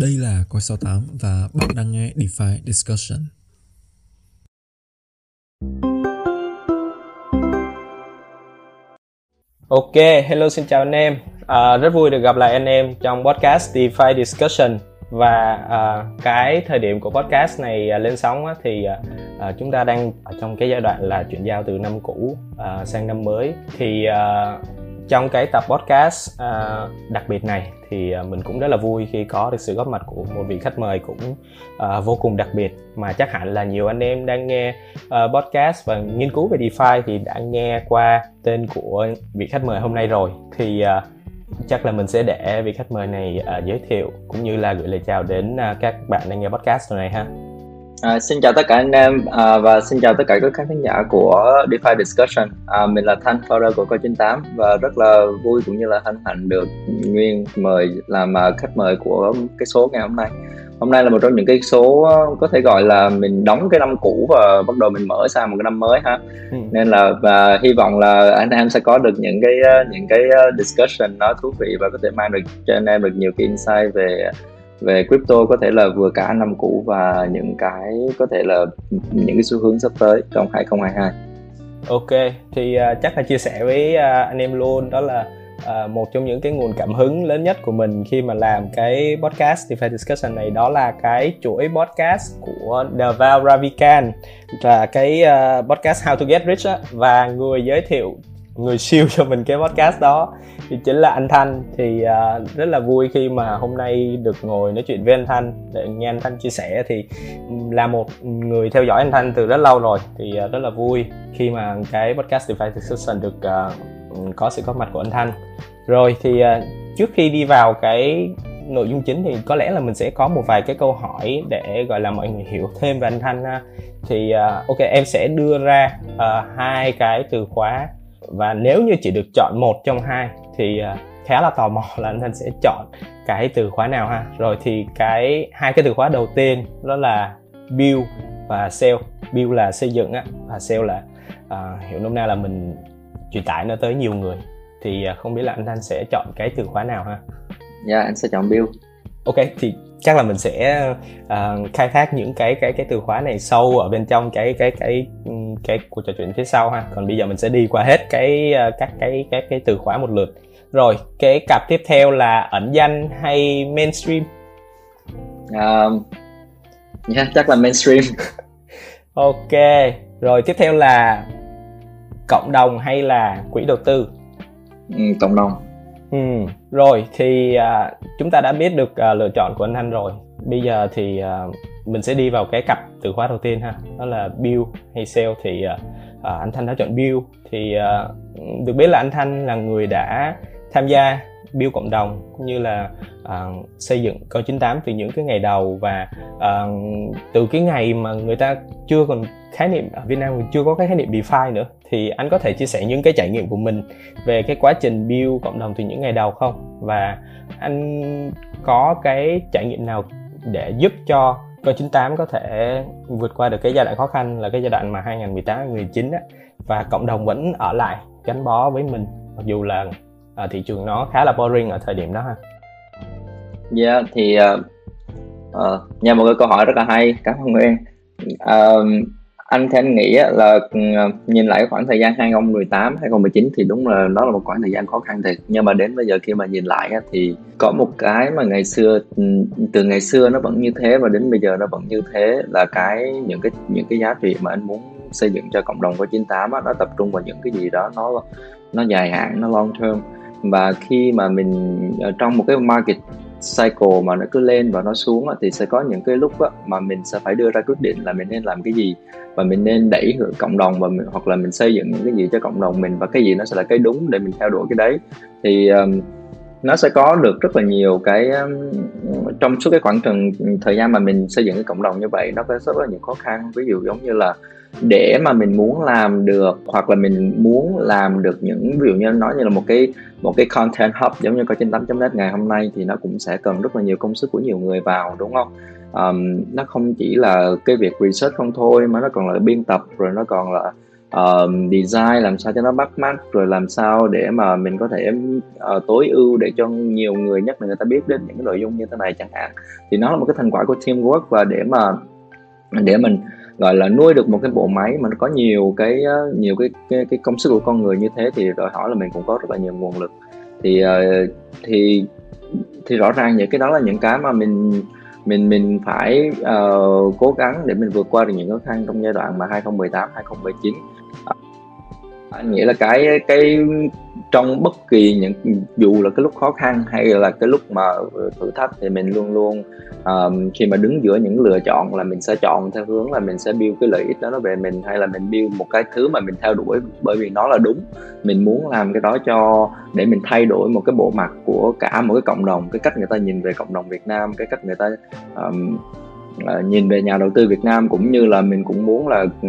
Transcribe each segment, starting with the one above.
Đây là Coi 68 và bạn đang nghe DeFi Discussion. Ok, hello xin chào anh em. À, rất vui được gặp lại anh em trong podcast DeFi Discussion và à, cái thời điểm của podcast này à, lên sóng á, thì à, à, chúng ta đang ở trong cái giai đoạn là chuyển giao từ năm cũ à, sang năm mới thì à, trong cái tập podcast uh, đặc biệt này thì à, mình cũng rất là vui khi có được sự góp mặt của một vị khách mời cũng uh, vô cùng đặc biệt mà chắc hẳn là nhiều anh em đang nghe uh, podcast và nghiên cứu về DeFi thì đã nghe qua tên của vị khách mời hôm nay rồi thì uh, chắc là mình sẽ để vị khách mời này uh, giới thiệu cũng như là gửi lời chào đến uh, các bạn đang nghe podcast này ha. À, xin chào tất cả anh em à, và xin chào tất cả các khán giả của DeFi Discussion. À, mình là Thanh, founder của Coi98 và rất là vui cũng như là hân hạnh được Nguyên mời làm uh, khách mời của cái số ngày hôm nay. Hôm nay là một trong những cái số có thể gọi là mình đóng cái năm cũ và bắt đầu mình mở sang một cái năm mới ha. Ừ. Nên là và hy vọng là anh em sẽ có được những cái những cái discussion nó thú vị và có thể mang được cho anh em được nhiều cái insight về về crypto có thể là vừa cả năm cũ và những cái có thể là những cái xu hướng sắp tới trong 2022. Ok, thì uh, chắc là chia sẻ với uh, anh em luôn đó là uh, một trong những cái nguồn cảm hứng lớn nhất của mình khi mà làm cái podcast DeFi Discussion này đó là cái chuỗi podcast của Deval Ravikant là cái uh, podcast How to Get Rich á, và người giới thiệu người siêu cho mình cái podcast đó. Thì chính là anh Thanh. Thì uh, rất là vui khi mà hôm nay được ngồi nói chuyện với anh Thanh để nghe anh Thanh chia sẻ. Thì là một người theo dõi anh Thanh từ rất lâu rồi. Thì uh, rất là vui khi mà cái podcast DeFi Discussion được uh, có sự góp mặt của anh Thanh. Rồi thì uh, trước khi đi vào cái nội dung chính thì có lẽ là mình sẽ có một vài cái câu hỏi để gọi là mọi người hiểu thêm về anh Thanh ha. thì uh, ok em sẽ đưa ra uh, hai cái từ khóa và nếu như chỉ được chọn một trong hai thì à, khá là tò mò là anh thanh sẽ chọn cái từ khóa nào ha. Rồi thì cái hai cái từ khóa đầu tiên đó là build và sell. Build là xây dựng á và sell là à, hiểu nôm na là mình truyền tải nó tới nhiều người. Thì à, không biết là anh thanh sẽ chọn cái từ khóa nào ha? Dạ yeah, anh sẽ chọn build. Ok thì chắc là mình sẽ uh, khai thác những cái cái cái từ khóa này sâu ở bên trong cái cái cái cái cuộc trò chuyện phía sau ha. Còn bây giờ mình sẽ đi qua hết cái uh, các cái các cái từ khóa một lượt. Rồi cái cặp tiếp theo là ẩn danh hay mainstream? Um, yeah, chắc là mainstream. Ok rồi tiếp theo là cộng đồng hay là quỹ đầu tư? Ừ, cộng đồng Ừ, rồi thì à, chúng ta đã biết được à, lựa chọn của anh Thanh rồi. Bây giờ thì à, mình sẽ đi vào cái cặp từ khóa đầu tiên ha, đó là build hay sell thì à, à, anh Thanh đã chọn build thì à, được biết là anh Thanh là người đã tham gia build cộng đồng cũng như là uh, xây dựng co98 từ những cái ngày đầu và uh, từ cái ngày mà người ta chưa còn khái niệm ở Việt Nam chưa có cái khái niệm DeFi nữa thì anh có thể chia sẻ những cái trải nghiệm của mình về cái quá trình build cộng đồng từ những ngày đầu không? Và anh có cái trải nghiệm nào để giúp cho co98 có thể vượt qua được cái giai đoạn khó khăn là cái giai đoạn mà 2018 2019 á? Và cộng đồng vẫn ở lại gắn bó với mình mặc dù là à, thị trường nó khá là boring ở thời điểm đó ha. Dạ yeah, thì uh, uh, nha một cái câu hỏi rất là hay cảm ơn Nguyên. Uh, anh thì anh nghĩ là ừ, nhìn lại khoảng thời gian 2018 2019 thì đúng là nó là một khoảng thời gian khó khăn thiệt. Nhưng mà đến bây giờ khi mà nhìn lại thì có một cái mà ngày xưa ừ, từ ngày xưa nó vẫn như thế và đến bây giờ nó vẫn như thế là cái những cái những cái giá trị mà anh muốn xây dựng cho cộng đồng của 98 á, nó tập trung vào những cái gì đó nó nó dài hạn nó long term và khi mà mình ở trong một cái market cycle mà nó cứ lên và nó xuống thì sẽ có những cái lúc mà mình sẽ phải đưa ra quyết định là mình nên làm cái gì. Và mình nên đẩy cộng đồng và mình, hoặc là mình xây dựng những cái gì cho cộng đồng mình và cái gì nó sẽ là cái đúng để mình theo đuổi cái đấy. Thì um, nó sẽ có được rất là nhiều cái um, trong suốt cái khoảng thời, thời gian mà mình xây dựng cái cộng đồng như vậy nó có rất là nhiều khó khăn. Ví dụ giống như là để mà mình muốn làm được hoặc là mình muốn làm được những ví dụ như nói như là một cái một cái content hub giống như có trên 8.net ngày hôm nay thì nó cũng sẽ cần rất là nhiều công sức của nhiều người vào đúng không? Um, nó không chỉ là cái việc research không thôi mà nó còn là biên tập rồi nó còn là um, design làm sao cho nó bắt mắt rồi làm sao để mà mình có thể uh, tối ưu để cho nhiều người nhất là người ta biết đến những cái nội dung như thế này chẳng hạn. Thì nó là một cái thành quả của teamwork và để mà để mình gọi là nuôi được một cái bộ máy mà nó có nhiều cái nhiều cái cái, cái công sức của con người như thế thì đòi hỏi là mình cũng có rất là nhiều nguồn lực. Thì ờ, thì thì rõ ràng những cái đó là những cái mà mình mình mình phải uh, cố gắng để mình vượt qua được những khó khăn trong giai đoạn mà 2018 2019 anh nghĩ là cái cái trong bất kỳ những dù là cái lúc khó khăn hay là cái lúc mà thử thách thì mình luôn luôn um, khi mà đứng giữa những lựa chọn là mình sẽ chọn theo hướng là mình sẽ build cái lợi ích đó nó về mình hay là mình build một cái thứ mà mình theo đuổi bởi vì nó là đúng. Mình muốn làm cái đó cho để mình thay đổi một cái bộ mặt của cả một cái cộng đồng cái cách người ta nhìn về cộng đồng Việt Nam cái cách người ta um, uh, nhìn về nhà đầu tư Việt Nam cũng như là mình cũng muốn là ừ,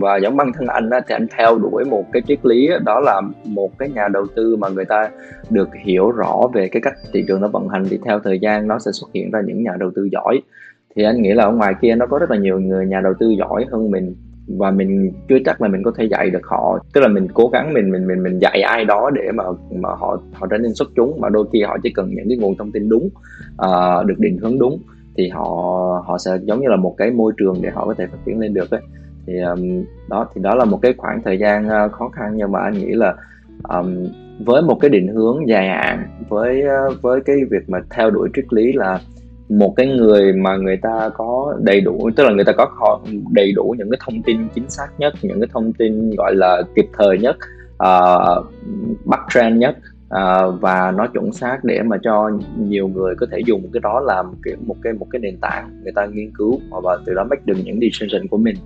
và giống bản thân anh đó, thì anh theo đuổi một cái triết lý đó, đó là một cái nhà đầu tư mà người ta được hiểu rõ về cái cách thị trường nó vận hành thì theo thời gian nó sẽ xuất hiện ra những nhà đầu tư giỏi. Thì anh nghĩ là ở ngoài kia nó có rất là nhiều người nhà đầu tư giỏi hơn mình và mình chưa chắc là mình có thể dạy được họ. Tức là mình cố gắng mình mình mình mình dạy ai đó để mà mà họ họ trở nên xuất chúng mà đôi khi họ chỉ cần những cái nguồn thông tin đúng uh, được định hướng đúng thì họ họ sẽ giống như là một cái môi trường để họ có thể phát triển lên được ấy. Thì um, đó thì đó là một cái khoảng thời gian uh, khó khăn nhưng mà anh nghĩ là um, với một cái định hướng dài hạn với uh, với cái việc mà theo đuổi triết lý là một cái người mà người ta có đầy đủ tức là người ta có kho, đầy đủ những cái thông tin chính xác nhất những cái thông tin gọi là kịp thời nhất uh, bắt trend nhất à, và nó chuẩn xác để mà cho nhiều người có thể dùng cái đó làm kiểu một cái một cái nền tảng người ta nghiên cứu và từ đó make được những decision của mình.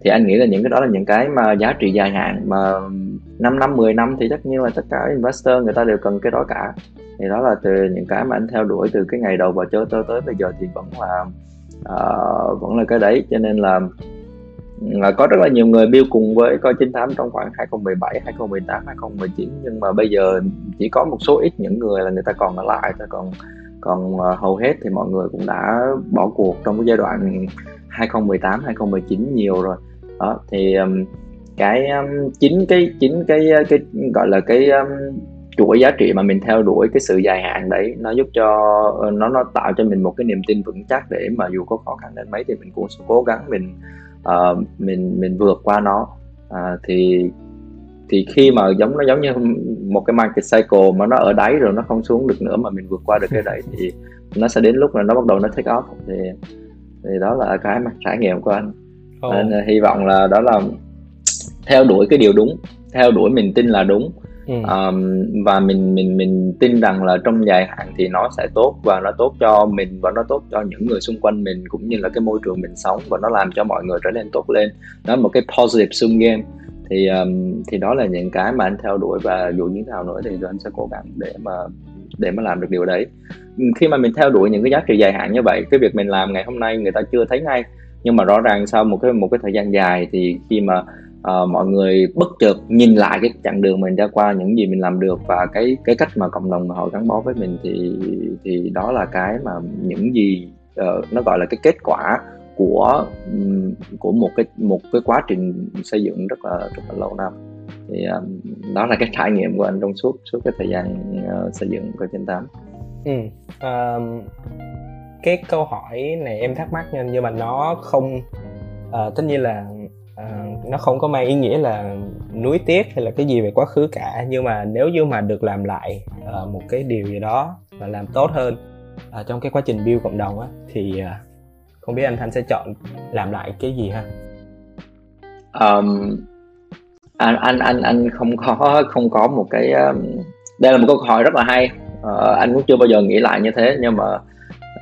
Thì anh nghĩ là những cái đó là những cái mà giá trị dài hạn mà 5 năm 10 năm thì tất nhiên là tất cả investor người ta đều cần cái đó cả. Thì đó là từ những cái mà anh theo đuổi từ cái ngày đầu vào chơi tới tới bây giờ thì vẫn là uh, vẫn là cái đấy. Cho nên là có rất là nhiều người build cùng với coi 98 trong khoảng 2017, 2018, 2019 nhưng mà bây giờ chỉ có một số ít những người là người ta còn ở lại thôi còn còn ờ, hầu hết thì mọi người cũng đã bỏ cuộc trong cái giai đoạn 2018, 2019 nhiều rồi. Đó thì cái chính cái chính cái ờ, cái gọi là cái chuỗi giá trị mà mình theo đuổi cái sự dài hạn đấy nó giúp cho ờ, nó nó tạo cho mình một cái niềm tin vững chắc để mà dù có khó khăn đến mấy thì mình cũng sẽ cố gắng mình uh, mình mình vượt qua nó. Uh, thì thì khi mà giống nó giống như một cái market cycle mà nó ở đáy rồi nó không xuống được nữa mà mình vượt qua được cái đấy thì nó sẽ đến lúc là nó bắt đầu nó take off. Thì thì đó là cái mà trải nghiệm của anh. Oh. nên hy vọng là đó là theo đuổi cái điều đúng theo đuổi mình tin là đúng ừ. um, và mình mình mình tin rằng là trong dài hạn thì nó sẽ tốt và nó tốt cho mình và nó tốt cho những người xung quanh mình cũng như là cái môi trường mình sống và nó làm cho mọi người trở nên tốt lên. Đó là một cái positive sum game. Thì um, thì đó là những cái mà anh theo đuổi và dù như thế nào nữa thì anh sẽ cố gắng để mà để mà làm được điều đấy. Khi mà mình theo đuổi những cái giá trị dài hạn như vậy cái việc mình làm ngày hôm nay người ta chưa thấy ngay. Nhưng mà rõ ràng sau một cái một cái thời gian dài thì khi mà uh, mọi người bất chợt nhìn lại cái chặng đường mình đã qua những gì mình làm được và cái cái cách mà cộng đồng họ gắn bó với mình thì thì đó là cái mà những gì uh, nó gọi là cái kết quả của của một cái một cái quá trình xây dựng rất là rất là lâu năm thì um, đó là cái trải nghiệm của anh trong suốt suốt cái thời gian uh, xây dựng của trên tám ừ. um, cái câu hỏi này em thắc mắc nha nhưng mà nó không uh, tất nhiên là uh, nó không có mang ý nghĩa là nuối tiếc hay là cái gì về quá khứ cả. Nhưng mà nếu như mà được làm lại uh, một cái điều gì đó và làm tốt hơn uh, trong cái quá trình build cộng đồng á thì uh, không biết anh thanh sẽ chọn làm lại cái gì ha? Um, anh anh anh anh không có không có một cái um, đây là một câu hỏi rất là hay. Uh, anh cũng chưa bao giờ nghĩ lại như thế nhưng mà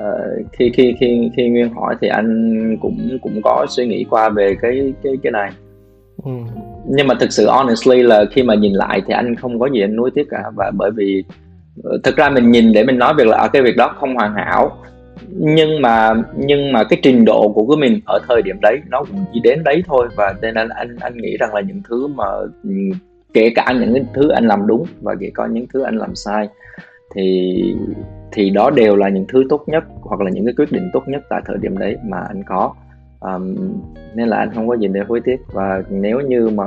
uh, khi khi khi khi nguyên hỏi thì anh cũng cũng có suy nghĩ qua về cái cái cái này. Ừ. nhưng mà thực sự honestly là khi mà nhìn lại thì anh không có gì anh nuối tiếc cả. Và bởi vì uh, thực ra mình nhìn để mình nói việc là ở cái việc đó không hoàn hảo. Nhưng mà nhưng mà cái trình độ của của mình ở thời điểm đấy nó cũng chỉ đến đấy thôi. Và nên anh anh anh nghĩ rằng là những thứ mà ừ, kể cả những thứ anh làm đúng và kể có những thứ anh làm sai thì thì đó đều là những thứ tốt nhất hoặc là những cái quyết định tốt nhất tại thời điểm đấy mà anh có. Um, nên là anh không có gì để hối tiếc. Và nếu như mà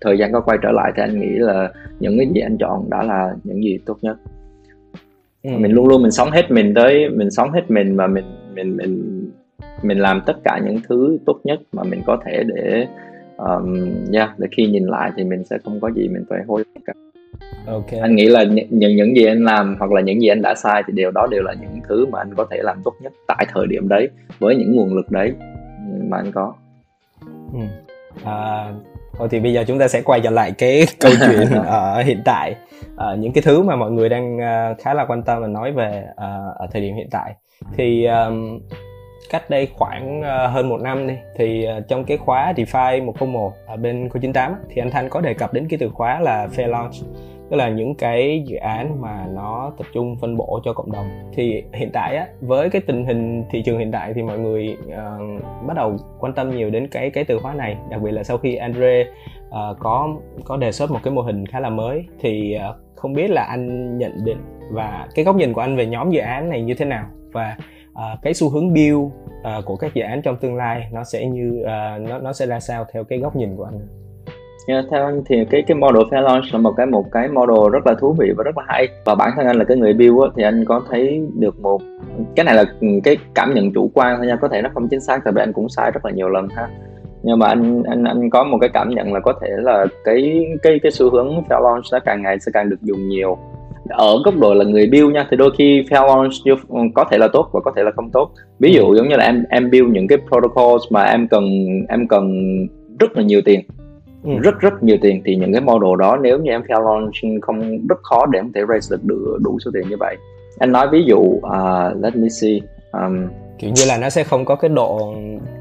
thời gian có quay trở lại thì anh nghĩ là những cái gì anh chọn đã là những gì tốt nhất. Ừ. mình luôn luôn mình sống hết mình tới mình sống hết mình và mình mình mình mình làm tất cả những thứ tốt nhất mà mình có thể để um, yeah, để khi nhìn lại thì mình sẽ không có gì mình phải hối cả okay. anh nghĩ là những những gì anh làm hoặc là những gì anh đã sai thì điều đó đều là những thứ mà anh có thể làm tốt nhất tại thời điểm đấy với những nguồn lực đấy mà anh có ừ. à, thôi thì bây giờ chúng ta sẽ quay trở lại cái câu chuyện ở hiện tại à, những cái thứ mà mọi người đang uh, khá là quan tâm và nói về uh, ở thời điểm hiện tại thì um, cách đây khoảng ờ, hơn một năm đi thì ờ, trong cái khóa DeFi 101 ở bên Cô 98 thì anh Thanh có đề cập đến cái từ khóa là fair launch tức là những cái dự án mà nó tập trung phân bổ cho cộng đồng. Thì hiện tại á với cái tình hình thị trường hiện tại thì mọi người uh, bắt đầu quan tâm nhiều đến cái cái từ khóa này đặc biệt là sau khi Andre uh, có có đề xuất một cái mô hình khá là mới thì uh, không biết là anh nhận định và cái góc nhìn của anh về nhóm dự án này như thế nào? Và uh, cái xu hướng build uh, của các dự án trong tương lai nó sẽ như uh, nó nó sẽ ra sao theo cái góc nhìn của anh? Yeah, theo anh thì cái cái model fair launch là một cái một cái model rất là thú vị và rất là hay. Và bản thân anh là cái người build á, thì anh có thấy được một cái này là ừ, cái cảm nhận chủ quan thôi nha có thể nó không chính xác tại vì anh cũng sai rất là nhiều lần ha. Nhưng mà anh anh anh có một cái cảm nhận là có thể là cái cái cái xu hướng fair launch sẽ càng ngày sẽ càng được dùng nhiều ở góc độ là người build nha thì đôi khi fair launch có thể là tốt và có thể là không tốt ví dụ ừ. giống như là em em build những cái protocols mà em cần em cần rất là nhiều tiền ừ. rất rất nhiều tiền thì những cái model đó nếu như em fair launch không rất khó để em thể raise được đủ, đủ số tiền như vậy anh nói ví dụ uh, let me see um, kiểu như là nó sẽ không có cái độ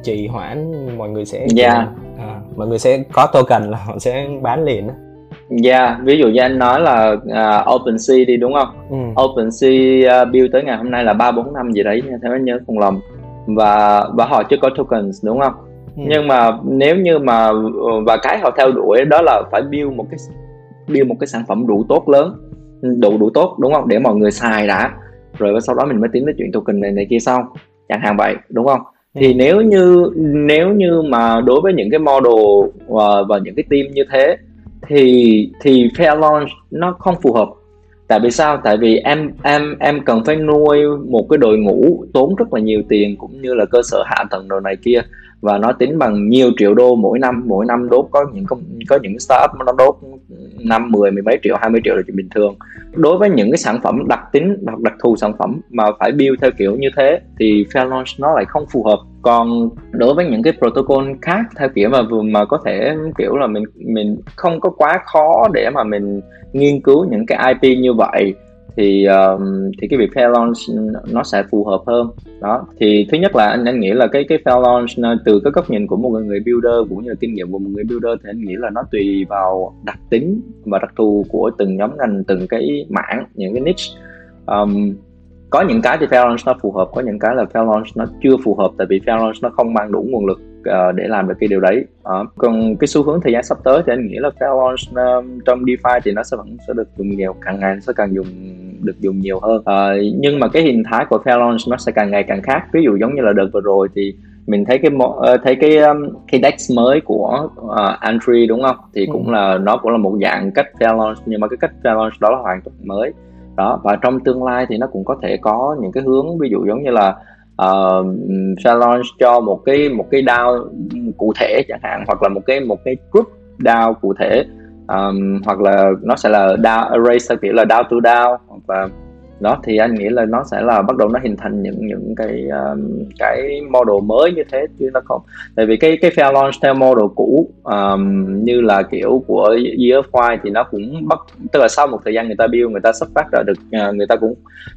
trì hoãn mọi người sẽ yeah. à, mọi người sẽ có token là họ sẽ bán liền đó Dạ, yeah, ví dụ như anh nói là uh, OpenSea đi đúng không? Ừ. OpenSea uh, build tới ngày hôm nay là ba bốn năm gì đấy theo anh nhớ không lầm và và họ chưa có tokens đúng không? Ừ. Nhưng mà nếu như mà và cái họ theo đuổi đó là phải build một cái build một cái sản phẩm đủ tốt lớn, đủ đủ tốt đúng không? Để mọi người xài đã, rồi sau đó mình mới tính đến chuyện token này này kia sau, chẳng hạn vậy đúng không? Ừ. Thì nếu như nếu như mà đối với những cái model và, và những cái team như thế thì thì fair launch nó không phù hợp. Tại vì sao? Tại vì em em em cần phải nuôi một cái đội ngũ tốn rất là nhiều tiền cũng như là cơ sở hạ tầng đồ này kia và nó tính bằng nhiều triệu đô mỗi năm. Mỗi năm đốt có những có những startup nó đốt năm, mười mười mấy triệu, hai mươi triệu là chuyện bình thường. Đối với những cái sản phẩm đặc tính hoặc đặc thù sản phẩm mà phải build theo kiểu như thế thì fair launch nó lại không phù hợp. Còn đối với những cái protocol khác theo kiểu mà vừa, mà có thể kiểu là mình mình không có quá khó để mà mình nghiên cứu những cái IP như vậy thì um, thì cái việc fair launch nó sẽ phù hợp hơn. Đó thì thứ nhất là anh anh nghĩ là cái cái fair launch ờ, từ cái góc nhìn của một người builder cũng như là kinh nghiệm của một người builder thì anh nghĩ là nó tùy vào đặc tính và đặc thù của từng nhóm ngành từng cái mảng những cái niche. Um, có những cái thì fair launch nó phù hợp có những cái là fair launch nó chưa phù hợp tại vì fair launch nó không mang đủ nguồn lực uh, để làm được cái điều đấy. Uh, còn cái xu hướng thời gian sắp tới thì anh nghĩ là fair launch uh, trong DeFi thì nó sẽ vẫn sẽ được dùng nhiều càng ngày sẽ càng dùng được dùng nhiều hơn. Uh, nhưng mà cái hình thái của fair launch nó sẽ càng ngày càng khác. Ví dụ giống như là đợt vừa rồi thì mình thấy cái uh, thấy cái um, cái dex mới của uh, Antry đúng không? Thì cũng ừ. là nó cũng là một dạng cách fair launch nhưng mà cái cách fair launch đó là hoàn toàn mới. Đó và trong tương lai thì nó cũng có thể có những cái hướng ví dụ giống như là Ờ, uh, challenge cho một cái một cái DAO cụ thể chẳng hạn hoặc là một cái một cái group DAO cụ thể. Um, hoặc là nó sẽ là DAO array theo kiểu là DAO to DAO hoặc là đó. Thì anh nghĩ là nó sẽ là bắt đầu nó hình thành những những cái um, cái model mới như thế chứ nó không. Tại vì cái cái fair launch theo model cũ um, như là kiểu của Year thì nó cũng bắt tức là sau một thời gian người ta build người ta xuất phát ra được người ta cũng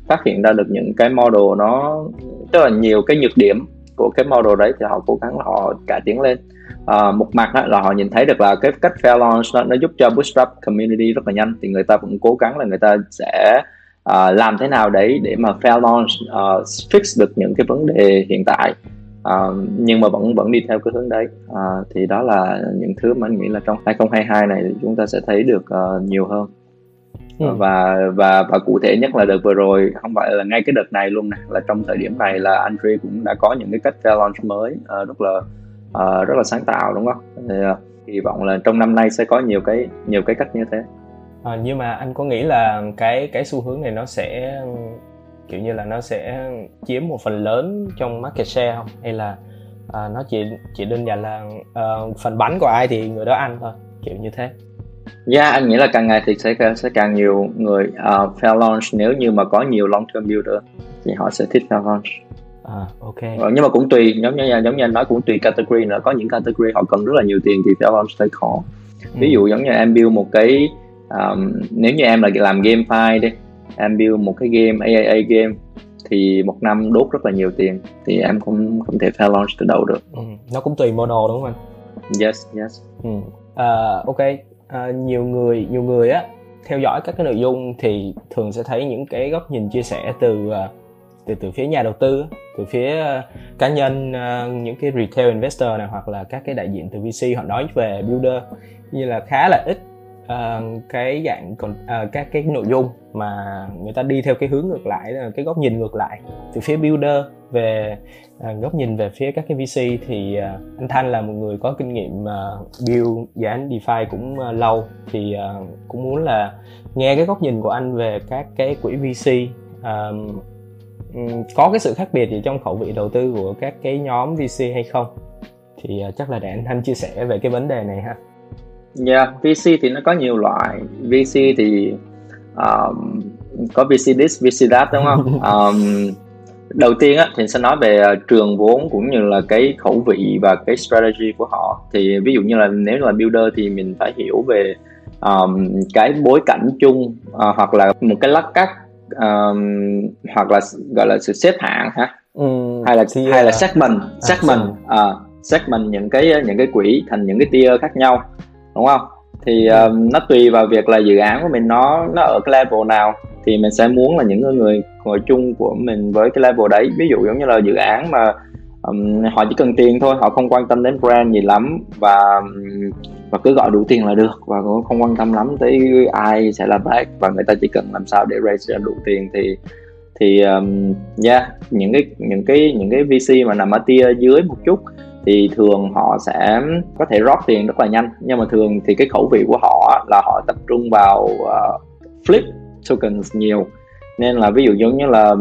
phát hiện ra được những cái model nó tức là nhiều cái nhược điểm của cái model đấy thì họ cố gắng là họ cải tiến lên. À, một mặt đó, là họ nhìn thấy được là cái cách fair launch nó, nó giúp cho bootstrap community rất là nhanh thì người ta vẫn cố gắng là người ta sẽ uh, làm thế nào đấy để mà fair launch uh, fix được những cái vấn đề hiện tại. Uh, nhưng mà vẫn vẫn đi theo cái hướng đấy. Uh, thì đó là những thứ mà anh nghĩ là trong 2022 này thì chúng ta sẽ thấy được uh, nhiều hơn ừ. và và và cụ thể nhất là đợt vừa rồi không phải là ngay cái đợt này luôn nè là trong thời điểm này là Andre cũng đã có những cái cách launch mới uh, rất là uh, rất là sáng tạo đúng không? Thì, uh, hy vọng là trong năm nay sẽ có nhiều cái nhiều cái cách như thế. À, nhưng mà anh có nghĩ là cái cái xu hướng này nó sẽ kiểu như là nó sẽ chiếm một phần lớn trong market share không? Hay là à, nó chỉ chỉ đơn giản là uh, phần bánh của ai thì người đó ăn thôi kiểu như thế Yeah, dạ, anh nghĩ là càng ngày thì sẽ sẽ càng nhiều người uh, fair launch nếu như mà có nhiều long term builder thì họ sẽ thích fair launch. À, ok. Ờ, nhưng mà cũng tùy giống như giống như anh nói cũng tùy category nữa có những category họ cần rất là nhiều tiền thì fair launch sẽ khó. Ừ. Ví dụ giống như em build một cái um, nếu như em là làm game file đi em build một cái game AAA game thì một năm đốt rất là nhiều tiền thì em cũng không thể fair launch từ đầu được. Ừ. Nó cũng tùy model đúng không anh? Yes, yes. Ừ. Uh, ok, uh, nhiều người nhiều người á theo dõi các cái nội dung thì thường sẽ thấy những cái góc nhìn chia sẻ từ uh, từ từ phía nhà đầu tư từ phía uh, cá nhân uh, những cái retail investor này hoặc là các cái đại diện từ VC họ nói về builder. Như là khá là ít uh, cái dạng còn uh, ờ, các cái nội dung mà người ta đi theo cái hướng ngược lại ờ, cái góc nhìn ngược lại từ phía builder về uh, góc nhìn về phía các cái VC thì uh, anh Thanh là một người có kinh nghiệm uh, build dự án DeFi cũng uh, lâu thì uh, cũng muốn là nghe cái góc nhìn của anh về các cái quỹ VC uh, có cái sự khác biệt gì trong khẩu vị đầu tư của các cái nhóm VC hay không thì uh, chắc là để anh Thanh chia sẻ về cái vấn đề này ha. Yeah, dạ, VC thì nó có nhiều loại. VC thì um, có VC this, VC that đúng không? Um, đầu tiên á thì sẽ nói về uh, trường vốn cũng như là cái khẩu vị và cái strategy của họ. Thì ví dụ như là nếu là builder thì mình phải hiểu về um, cái bối cảnh chung uh, hoặc là một cái lắc cắt um, hoặc là gọi là sự xếp hạng ha. Ừ, hay là thì, hay là segment, segment, uh, segment những cái những cái quỹ thành những cái tier khác nhau đúng không? Thì uh, nó tùy vào việc là dự án của mình nó nó ở cái level nào. Thì mình sẽ muốn là những người ngồi chung của mình với cái level đấy. Ví dụ giống như là dự án mà um, họ chỉ cần tiền thôi họ không quan tâm đến brand gì lắm và và cứ gọi đủ tiền là được và cũng không quan tâm lắm tới ai sẽ là back và người ta chỉ cần làm sao để raise ra đủ tiền thì thì um, yeah những cái những cái những cái VC mà nằm ở tier dưới một chút thì thường họ sẽ có thể rót tiền rất là nhanh. Nhưng mà thường thì cái khẩu vị của họ là họ tập trung vào uh, flip tokens nhiều. Nên là ví dụ giống như là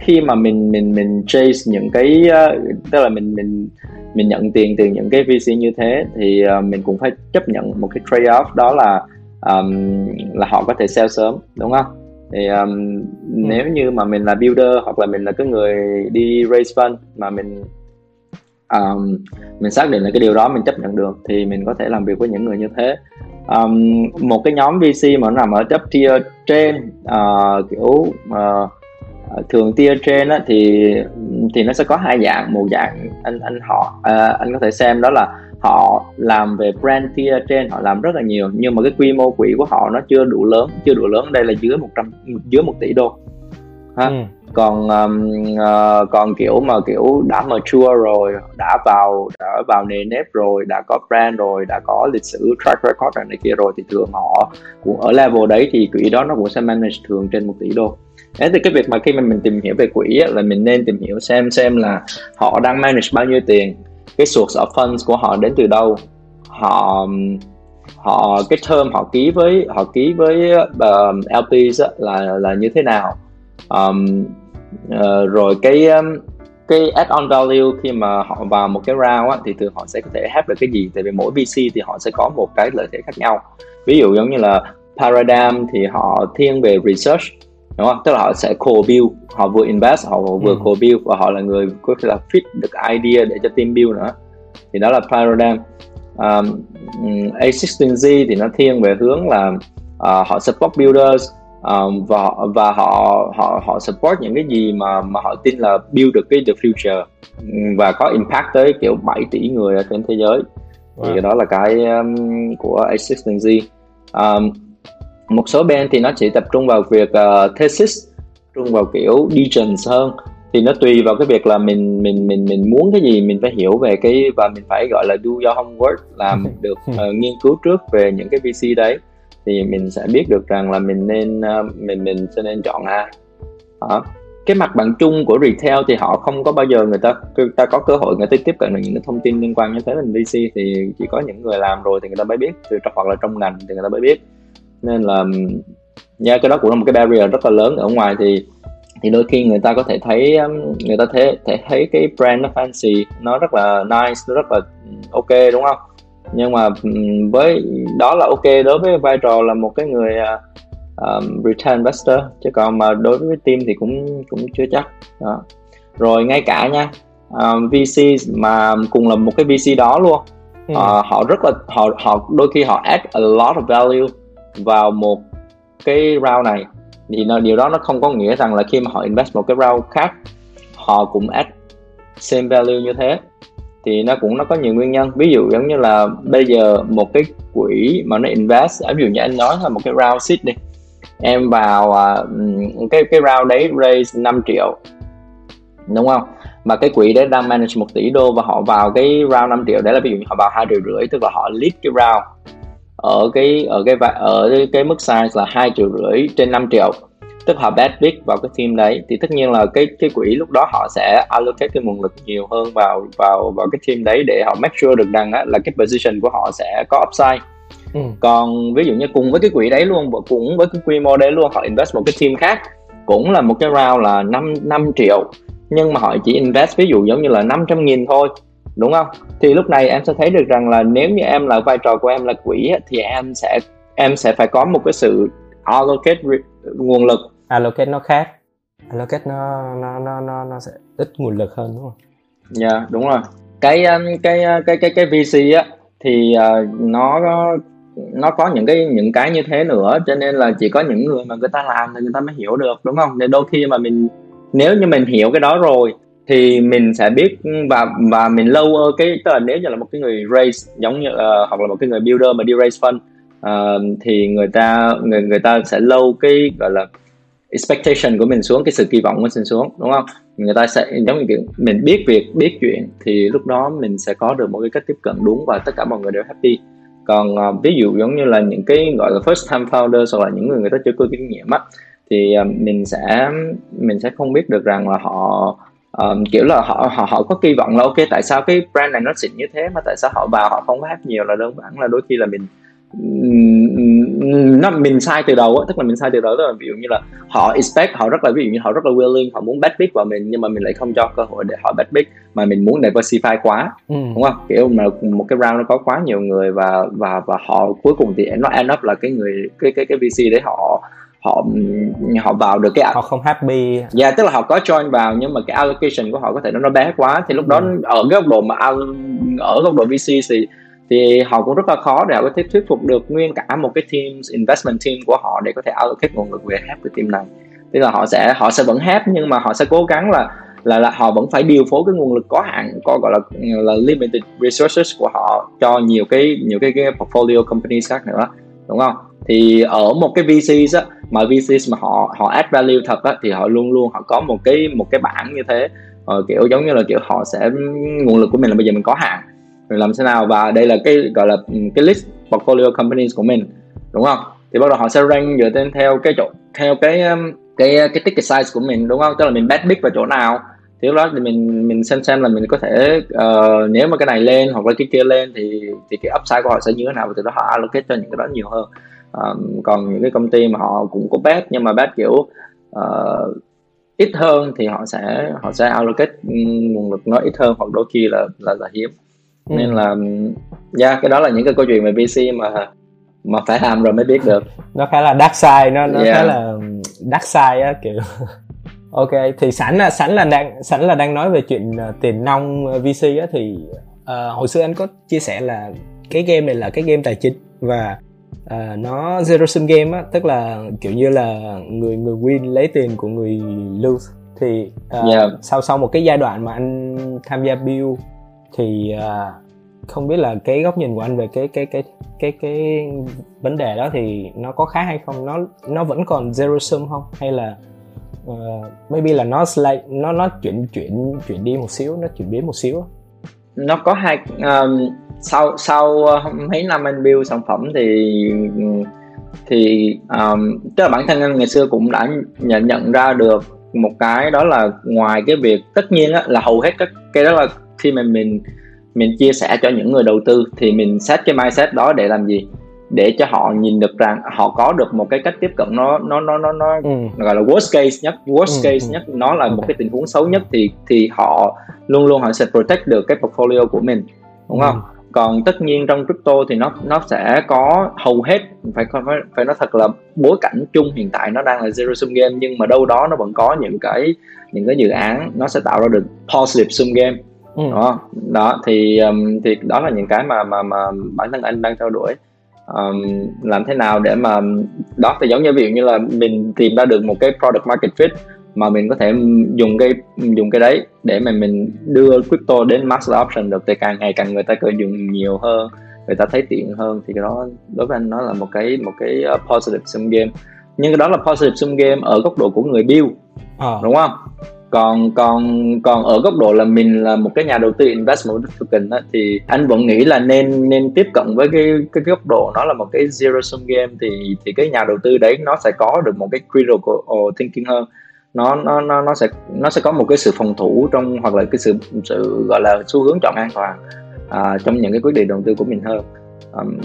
khi mà mình mình mình chase những cái uh, tức là mình mình mình nhận tiền từ những cái VC như thế thì uh, mình cũng phải chấp nhận một cái trade off đó là um, là họ có thể sell sớm đúng không? Thì um, ừ. nếu như mà mình là builder hoặc là mình là cái người đi raise fund mà mình um, mình xác định là cái điều đó mình chấp nhận được thì mình có thể làm việc với những người như thế. Um, một cái nhóm VC mà nó nằm ở cấp tier trên uh, kiểu uh, thường tier trên á, thì thì nó sẽ có hai dạng một dạng anh anh họ uh, anh có thể xem đó là họ làm về brand tier trên họ làm rất là nhiều nhưng mà cái quy mô quỹ của họ nó chưa đủ lớn chưa đủ lớn đây là dưới 100 dưới một tỷ đô. Ha? Ừ còn um, uh, còn kiểu mà kiểu đã mature rồi đã vào đã vào nền nếp rồi đã có brand rồi đã có lịch sử track record này kia rồi thì thường họ cũng ở level đấy thì quỹ đó nó cũng sẽ manage thường trên một tỷ đô. Thế thì cái việc mà khi mà mình tìm hiểu về quỹ á, là mình nên tìm hiểu xem xem là họ đang manage bao nhiêu tiền cái source of funds của họ đến từ đâu. Họ um, họ cái term họ ký với họ ký với ờ, uh, LPs á, là là như thế nào. Um, uh, rồi cái um, cái add-on value khi mà họ vào một cái round á, thì thường họ sẽ có thể have được cái gì? Tại vì mỗi VC thì họ sẽ có một cái lợi thế khác nhau. Ví dụ giống như là Paradigm thì họ thiên về research đúng không? Tức là họ sẽ co-build họ vừa invest họ vừa ừ. co-build và họ là người có thể là fit được idea để cho team build nữa. Thì đó là Paradigm. Um, A16Z thì nó thiên về hướng là uh, họ support builders um, và và họ họ họ support những cái gì mà mà họ tin là build được cái the future và có impact tới kiểu 7 tỷ người ở trên thế giới. Wow. thì đó là cái um, của A16Z um, một số bên thì nó chỉ tập trung vào việc uh, thesis tập trung vào kiểu degents hơn. Thì nó tùy vào cái việc là mình mình mình mình muốn cái gì mình phải hiểu về cái và mình phải gọi là do your homework làm được uh, nghiên cứu trước về những cái VC đấy thì mình sẽ biết được rằng là mình nên ờ, mình mình sẽ nên chọn ai đó. cái mặt bằng chung của retail thì họ không có bao giờ người ta người ta có cơ hội người ta tiếp cận được những cái thông tin liên quan như thế mình VC thì chỉ có những người làm rồi thì người ta mới biết, từ hoặc là trong ngành thì người ta mới biết. Nên là nha, cái đó cũng là một cái barrier rất là lớn ở ngoài thì thì đôi khi người ta có thể thấy người ta thấy thể thấy cái brand nó fancy, nó rất là nice, nó rất là ok, đúng không? Nhưng mà um, với đó là ok đối với vai trò là một cái người um, retail investor chứ còn mà đối với team thì cũng cũng chưa chắc đó. rồi ngay cả nha um, VC mà cùng là một cái VC đó luôn ừ. uh, họ rất là họ họ đôi khi họ add a lot of value vào một cái round này thì nó, điều đó nó không có nghĩa rằng là khi mà họ invest một cái round khác họ cũng add same value như thế thì nó cũng nó có nhiều nguyên nhân. Ví dụ giống như là bây giờ một cái quỹ mà nó invest ví dụ như anh nói là một cái round seed đi. Em vào uh, cái cái round đấy raise 5 triệu đúng không? Mà cái quỹ đấy đang manage một tỷ đô và họ vào cái round 5 triệu đấy là ví dụ như họ vào hai triệu rưỡi tức là họ lead cái round. Ở cái ở cái ở cái mức size là hai triệu rưỡi trên 5 triệu tức họ bet big vào cái team đấy thì tất nhiên là cái cái quỹ lúc đó họ sẽ allocate cái nguồn lực nhiều hơn vào vào vào cái team đấy để họ make sure được rằng á, là cái position của họ sẽ có upside. Ừ. còn ví dụ như cùng với cái quỹ đấy luôn cũng với cái quy mô đấy luôn họ invest một cái team khác cũng là một cái round là 5, 5 triệu. Nhưng mà họ chỉ invest ví dụ giống như là 500 nghìn thôi đúng không? Thì lúc này em sẽ thấy được rằng là nếu như em là vai trò của em là quỹ thì em sẽ em sẽ phải có một cái sự allocate nguồn lực allocate nó khác allocate nó nó nó nó nó sẽ ít nguồn lực hơn đúng không? Dạ yeah, đúng rồi. Cái um, uh, cái cái cái cái VC á thì uh, nó nó có những cái những cái như thế nữa cho nên là chỉ có những người mà người ta làm thì người ta mới hiểu được đúng không? Nên đôi khi mà mình nếu như mình hiểu cái đó rồi thì mình sẽ biết và và mình lâu cái tức là nếu như là một cái người raise giống như uh, hoặc là một cái người builder mà đi raise fund uh, thì người ta người người ta sẽ lâu cái gọi là expectation của mình xuống cái sự kỳ vọng của mình xuống đúng không? Người ta sẽ giống như kiểu mình biết việc biết chuyện thì lúc đó mình sẽ có được một cái cách tiếp cận đúng và tất cả mọi người đều happy. Còn uh, ví dụ giống như là những cái gọi là first time founders hoặc là những người người ta chưa có kinh nghiệm á thì uh, mình sẽ mình sẽ không biết được rằng là họ um, kiểu là họ họ họ có kỳ vọng là ok tại sao cái brand này nó xịn như thế mà tại sao họ vào họ không có hát nhiều là đơn giản là đôi khi là mình nó mình sai từ đầu á tức là mình sai từ đầu tức là ví dụ như là họ expect họ rất là ví dụ như họ rất là willing họ muốn bet big vào mình nhưng mà mình lại không cho cơ hội để họ bet big mà mình muốn diversify quá ừ. đúng không kiểu mà một cái round nó có quá nhiều người và và và họ cuối cùng thì nó end up là cái người cái cái cái VC đấy họ họ họ vào được cái họ không happy dạ yeah, tức là họ có join vào nhưng mà cái allocation của họ có thể nó nó bé quá thì lúc đó ừ. ở cái góc độ mà ở góc độ VC thì thì họ cũng rất là khó để họ có thể thuyết phục được nguyên cả một cái team investment team của họ để có thể allocate nguồn lực về help cái team này. Tức là họ sẽ họ sẽ vẫn help nhưng mà họ sẽ cố gắng là là là họ vẫn phải điều phối cái nguồn lực có hạn có gọi là là limited resources của họ cho nhiều cái nhiều cái, cái portfolio companies khác nữa đúng không? Thì ở một cái VC á mà VC mà họ họ add value thật á thì họ luôn luôn họ có một cái một cái bảng như thế. Ờ, kiểu giống như là kiểu họ sẽ nguồn lực của mình là bây giờ mình có hạn làm thế nào? Và đây là cái gọi là ừ, cái list portfolio companies của mình đúng không? Thì bắt đầu họ sẽ rank dựa trên theo cái chỗ theo cái um, cái cái ticket size của mình đúng không? Tức là mình bet big vào chỗ nào. Thì lúc đó thì mình mình xem xem là mình có thể uh, nếu mà cái này lên hoặc là cái kia lên thì thì cái upside của họ sẽ như thế nào và từ đó họ allocate cho những cái đó nhiều hơn. Um, còn những cái công ty mà họ cũng có bet nhưng mà bet kiểu uh, ít hơn thì họ sẽ họ sẽ allocate ừ, nguồn lực nó ít hơn hoặc đôi khi là là, là hiếm ừ. nên là yeah, cái đó là những cái câu chuyện về VC mà mà phải làm rồi mới biết được nó khá là dark side nó nó yeah. khá là dark side á kiểu ok thì sẵn là sẵn là đang sẵn là đang nói về chuyện uh, tiền nông VC á thì uh, hồi xưa anh có chia sẻ là cái game này là cái game tài chính và uh, nó zero sum game á tức là kiểu như là người người win lấy tiền của người lose thì uh, yeah. sau sau một cái giai đoạn mà anh tham gia build thì à, không biết là cái góc nhìn của anh về cái cái cái cái cái vấn đề đó thì nó có khác hay không? Nó nó vẫn còn zero sum không? Hay là uh, maybe là nó slide, nó nó chuyển chuyển chuyển đi một xíu nó chuyển biến một xíu nó có hai um, sau sau ờ, mấy năm anh build sản phẩm thì thì um, tức là bản thân anh ngày xưa cũng đã nhận nhận ra được một cái đó là ngoài cái việc tất nhiên á, là hầu hết các cái đó là khi mà mình mình chia sẻ cho những người đầu tư thì mình set cái mindset đó để làm gì để cho họ nhìn được rằng họ có được một cái cách tiếp cận nó nó nó nó nó ừ. gọi là worst case nhất worst ừ, case ừ. nhất nó là một cái tình huống xấu nhất thì thì họ luôn luôn họ sẽ protect được cái portfolio của mình đúng không ừ. còn tất nhiên trong crypto thì nó nó sẽ có hầu hết phải phải phải nói thật là bối cảnh chung hiện tại nó đang là zero sum game nhưng mà đâu đó nó vẫn có những cái những cái dự án nó sẽ tạo ra được positive sum game ừ. đó đó thì um, thì đó là những cái mà mà mà bản thân anh đang theo đuổi um, làm thế nào để mà đó thì giống như ví dụ như là mình tìm ra được một cái product market fit mà mình có thể dùng cái dùng cái đấy để mà mình đưa crypto đến mass adoption được thì càng ngày càng người ta cơ dùng nhiều hơn người ta thấy tiện hơn thì cái đó đối với anh nó là một cái một cái uh, positive sum game nhưng cái đó là positive sum game ở góc độ của người build à. đúng không còn còn còn ở góc độ là mình là một cái nhà đầu tư investment token á, thì anh vẫn nghĩ là nên nên tiếp cận với cái cái góc độ nó là một cái zero sum game thì thì cái nhà đầu tư đấy nó sẽ có được một cái critical thinking hơn. Nó nó nó nó sẽ nó sẽ có một cái sự phòng thủ trong hoặc là cái sự sự gọi là xu hướng chọn an toàn à, trong những cái quyết định đầu tư của mình hơn. Um,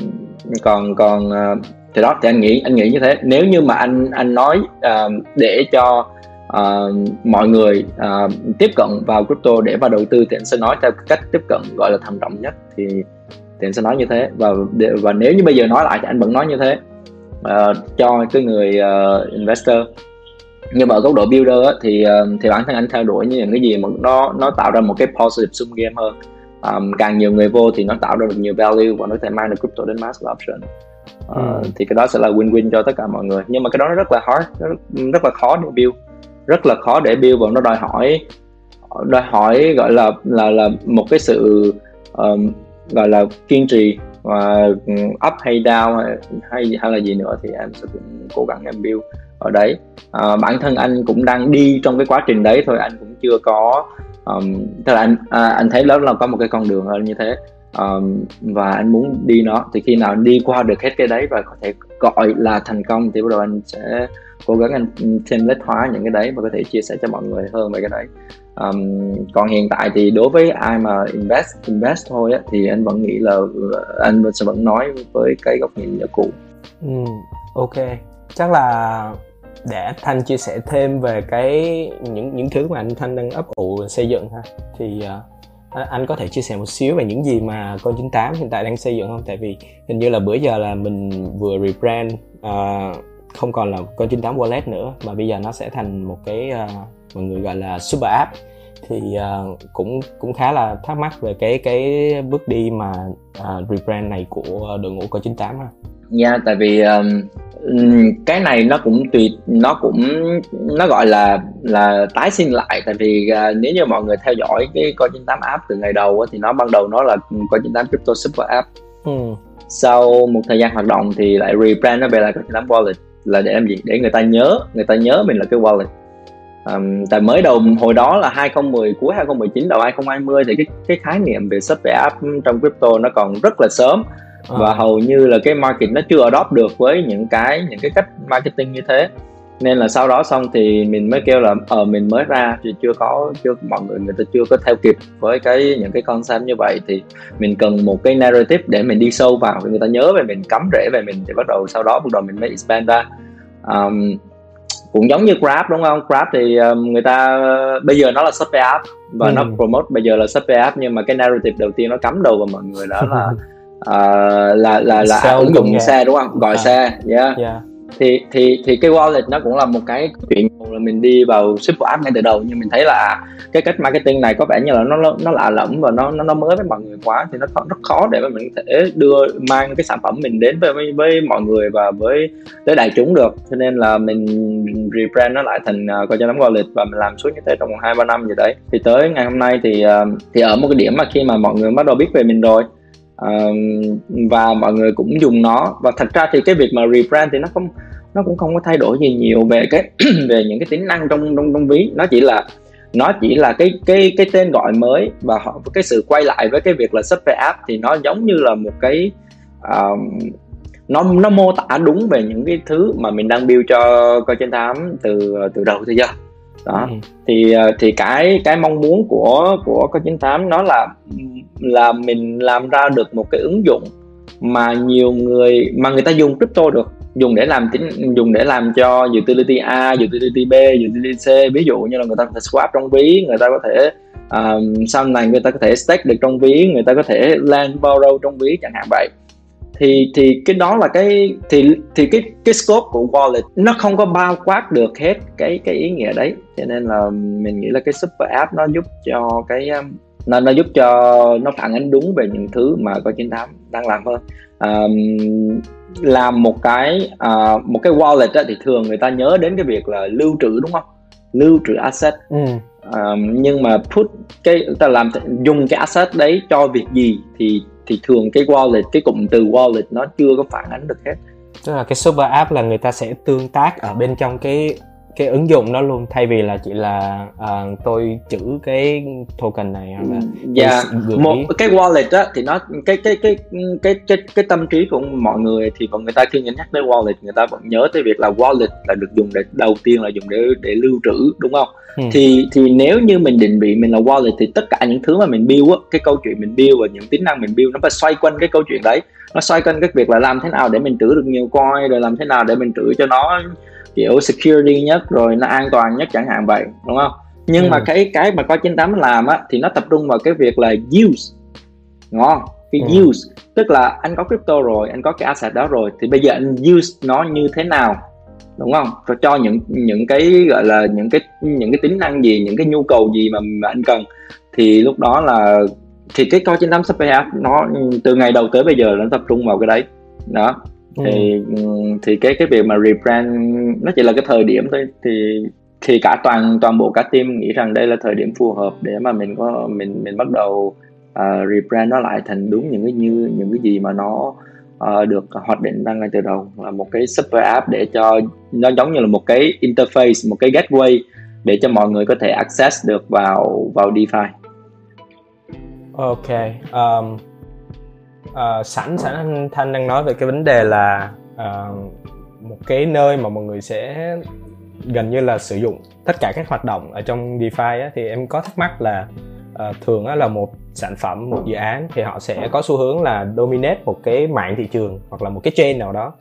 còn còn uh, thì đó thì anh nghĩ anh nghĩ như thế. Nếu như mà anh anh nói uh, để cho uh, mọi người uh, tiếp cận vào crypto để vào đầu tư thì anh sẽ nói theo cách tiếp cận gọi là thận trọng nhất thì thì anh sẽ nói như thế. Và và nếu như bây giờ nói lại thì anh vẫn nói như thế. Uh, cho cái người uh, investor. Nhưng mà ở góc độ builder á, thì uh, thì bản thân anh theo đuổi những cái gì mà nó nó tạo ra một cái positive sum game hơn. Um, càng nhiều người vô thì nó tạo ra được nhiều value và nó có thể mang được crypto đến mass adoption uh, ừ. thì cái đó sẽ là win-win cho tất cả mọi người. Nhưng mà cái đó nó rất là hard rất, rất là khó để build rất là khó để build và nó đòi hỏi đòi hỏi gọi là là là một cái sự um, gọi là kiên trì và up hay down hay hay, hay là gì nữa thì em sẽ cũng cố gắng em build ở đấy. À, bản thân anh cũng đang đi trong cái quá trình đấy thôi anh cũng chưa có um, tức là anh à, anh thấy lớn là có một cái con đường như thế. Um, và anh muốn đi nó thì khi nào đi qua được hết cái đấy và có thể gọi là thành công thì bắt đầu anh sẽ cố gắng anh thêm lết hóa những cái đấy và có thể chia sẻ cho mọi người hơn về cái đấy. Um, còn hiện tại thì đối với ai mà invest invest thôi á, thì anh vẫn nghĩ là ờ, anh sẽ vẫn nói với cái góc nhìn như cũ. Ừ, ok. Chắc là để thanh chia sẻ thêm về cái những những thứ mà anh thanh đang ấp ủ xây dựng ha. Thì uh, anh có thể chia sẻ một xíu về những gì mà con 98 hiện tại đang xây dựng không? Tại vì hình như là bữa giờ là mình vừa rebrand uh, không còn là con 98 wallet nữa mà bây giờ nó sẽ thành một cái uh, mọi người gọi là super app thì uh, cũng cũng khá là thắc mắc về cái cái bước đi mà uh, rebrand này của đội ngũ con 98 ha. Dạ, tại vì um, cái này nó cũng tùy nó cũng nó gọi là là tái sinh lại tại vì uh, nếu như mọi người theo dõi cái coi 98 app từ ngày đầu thì nó ban đầu nó là coi 98 crypto super app ừ. sau một thời gian hoạt động thì lại rebrand nó về là coi 98 wallet là để làm gì? Để người ta nhớ người ta nhớ mình là cái wallet. Um, tại mới đầu hồi đó là 2010 cuối 2019 đầu 2020 thì cái cái khái niệm về super app trong crypto nó còn rất là sớm. À. và hầu như là cái market nó chưa adopt được với những cái những cái cách marketing như thế nên là sau đó xong thì mình mới kêu là ờ mình mới ra thì chưa có chưa mọi người người ta chưa có theo kịp với cái những cái concept như vậy thì mình cần một cái narrative để mình đi sâu vào người ta nhớ về mình cắm rễ về mình thì bắt đầu sau đó bắt đầu mình mới expand ra um, cũng giống như Grab đúng không Grab thì um, người ta bây giờ nó là shopee app và ừ. nó promote bây giờ là shopee app nhưng mà cái narrative đầu tiên nó cắm đầu vào mọi người đó là uh, là là là ứng dụng xe đúng không gọi à. xe yeah. yeah thì thì thì cái wallet nó cũng là một cái chuyện là mình đi vào super app ngay từ đầu nhưng mình thấy là cái cách marketing này có vẻ như là nó nó lạ lẫm và nó nó nó mới với mọi người quá thì nó rất khó để mà mình có thể đưa mang cái sản phẩm mình đến với với, với mọi người và với tới đại chúng được. Cho nên là mình rebrand nó lại thành uh, coi cho nắm wallet và mình làm suốt như thế trong hai ba năm gì đấy. Thì tới ngày hôm nay thì uh, thì ở một cái điểm mà khi mà mọi người bắt đầu biết về mình rồi và mọi người cũng dùng nó. Và thật ra thì cái việc mà rebrand thì nó không nó cũng không có thay đổi gì nhiều về cái về những cái tính năng trong trong trong ví. Nó chỉ là nó chỉ là cái cái cái tên gọi mới và họ cái sự quay lại với cái việc là sub app thì nó giống như là một cái um, nó nó mô tả đúng về những cái thứ mà mình đang build cho coi trên tám từ từ đầu tới giờ đó. Ừ. thì ờ, thì cái cái mong muốn của của chín tám nó là là mình làm ra được một cái ứng dụng mà nhiều người mà người ta dùng crypto được. Dùng để làm tính dùng để làm cho utility A, utility B, utility C. Ví dụ như là người ta có thể swap trong ví, người ta có thể um, sau này người ta có thể stake được trong ví, người ta có thể land borrow trong ví chẳng hạn vậy thì thì cái đó là cái thì thì cái cái scope của wallet nó không có bao quát được hết cái cái ý nghĩa đấy. Cho nên là mình nghĩ là cái super app nó giúp cho cái um, nó nó giúp cho nó phản ánh đúng về những thứ mà có chín tám đang làm hơn. Um, làm một cái uh, một cái wallet đó, thì thường người ta nhớ đến cái việc là lưu trữ đúng không? Lưu trữ asset. Ừ. um, nhưng mà put cái ta làm dùng cái asset đấy cho việc gì thì thì thường cái wallet, cái cụm từ wallet nó chưa có phản ánh được hết. Tức là cái super app là người ta sẽ tương tác ở bên trong cái cái ứng dụng đó luôn thay vì là chỉ là uh, tôi chữ cái token này hoặc là dạ yeah. một cái wallet á thì nó cái cái cái cái cái cái tâm trí của mọi người thì mọi người ta khi nhắc tới wallet người ta vẫn nhớ tới việc là wallet là được dùng để đầu tiên là dùng để để lưu trữ đúng không ừ. thì thì nếu như mình định vị mình là wallet thì tất cả những thứ mà mình build á cái câu chuyện mình build và những tính năng mình build nó phải xoay quanh cái câu chuyện đấy nó xoay quanh cái việc là làm thế nào để mình trữ được nhiều coin rồi làm thế nào để mình trữ cho nó kiểu security nhất rồi nó an toàn nhất chẳng hạn vậy đúng không? Nhưng ừ. mà cái cái mà coi 98 làm á thì nó tập trung vào cái việc là use. Không cái ừ. use. Tức là anh có crypto rồi anh có cái asset đó rồi thì bây giờ anh use nó như thế nào đúng không? Rồi cho những những cái gọi là những cái những cái tính năng gì những cái nhu cầu gì mà, mà anh cần. Thì lúc đó là thì cái coi 98 supply app nó từ ngày đầu tới bây giờ nó tập trung vào cái đấy. Đó ừ. thì cái cái việc mà rebrand nó chỉ là cái thời điểm thôi thì thì cả toàn toàn bộ cả team nghĩ rằng đây là thời điểm phù hợp để mà mình có mình mình bắt đầu uh, rebrand nó lại thành đúng những cái như những cái gì mà nó uh, được hoạch định ra ngay từ đầu là một cái super app để cho nó giống như là một cái interface một cái gateway để cho mọi người có thể access được vào vào DeFi. Ok, um, Ờ, sẵn sẵn anh thanh đang nói về cái vấn đề là uh, một cái nơi mà mọi người sẽ gần như là sử dụng tất cả các hoạt động ở trong DeFi á, thì em có thắc mắc là uh, thường á, là một sản phẩm một dự án thì họ sẽ có xu hướng là dominate một cái mạng thị trường hoặc là một cái chain nào đó.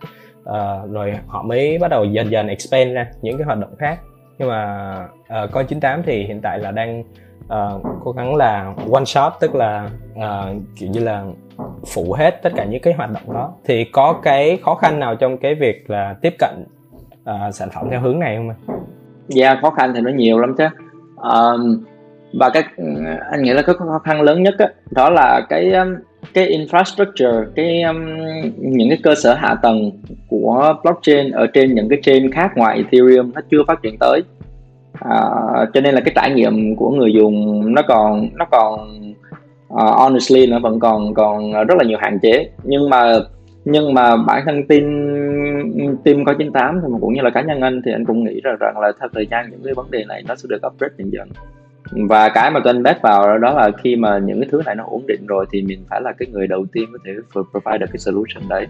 Uh, rồi họ mới bắt đầu dần dần expand ra những cái hoạt động khác. Nhưng mà uh, coi 98 thì hiện tại là đang uh, cố gắng là one shot tức là uh, kiểu như là phụ hết tất cả những cái hoạt động đó. Thì có cái khó khăn nào trong cái việc là tiếp cận uh, sản phẩm theo hướng này không ạ? Dạ yeah, khó khăn thì nó nhiều lắm chứ. Um, và cái anh nghĩ là cái khó khăn lớn nhất đó, đó là cái um, cái infrastructure cái um, những cái cơ sở hạ tầng của blockchain ở trên những cái chain khác ngoài Ethereum nó chưa phát triển tới à, cho nên là cái trải nghiệm của người dùng nó còn nó còn uh, honestly nó vẫn còn còn rất là nhiều hạn chế. Nhưng mà nhưng mà bản thân team team có 98 thì cũng như là cá nhân anh thì anh cũng nghĩ rằng rằng là theo thời gian những cái vấn đề này nó sẽ được upgrade dần dần và cái mà tôi invest vào đó là khi mà những cái thứ này nó ổn định rồi thì mình phải là cái người đầu tiên có thể provide được cái solution đấy.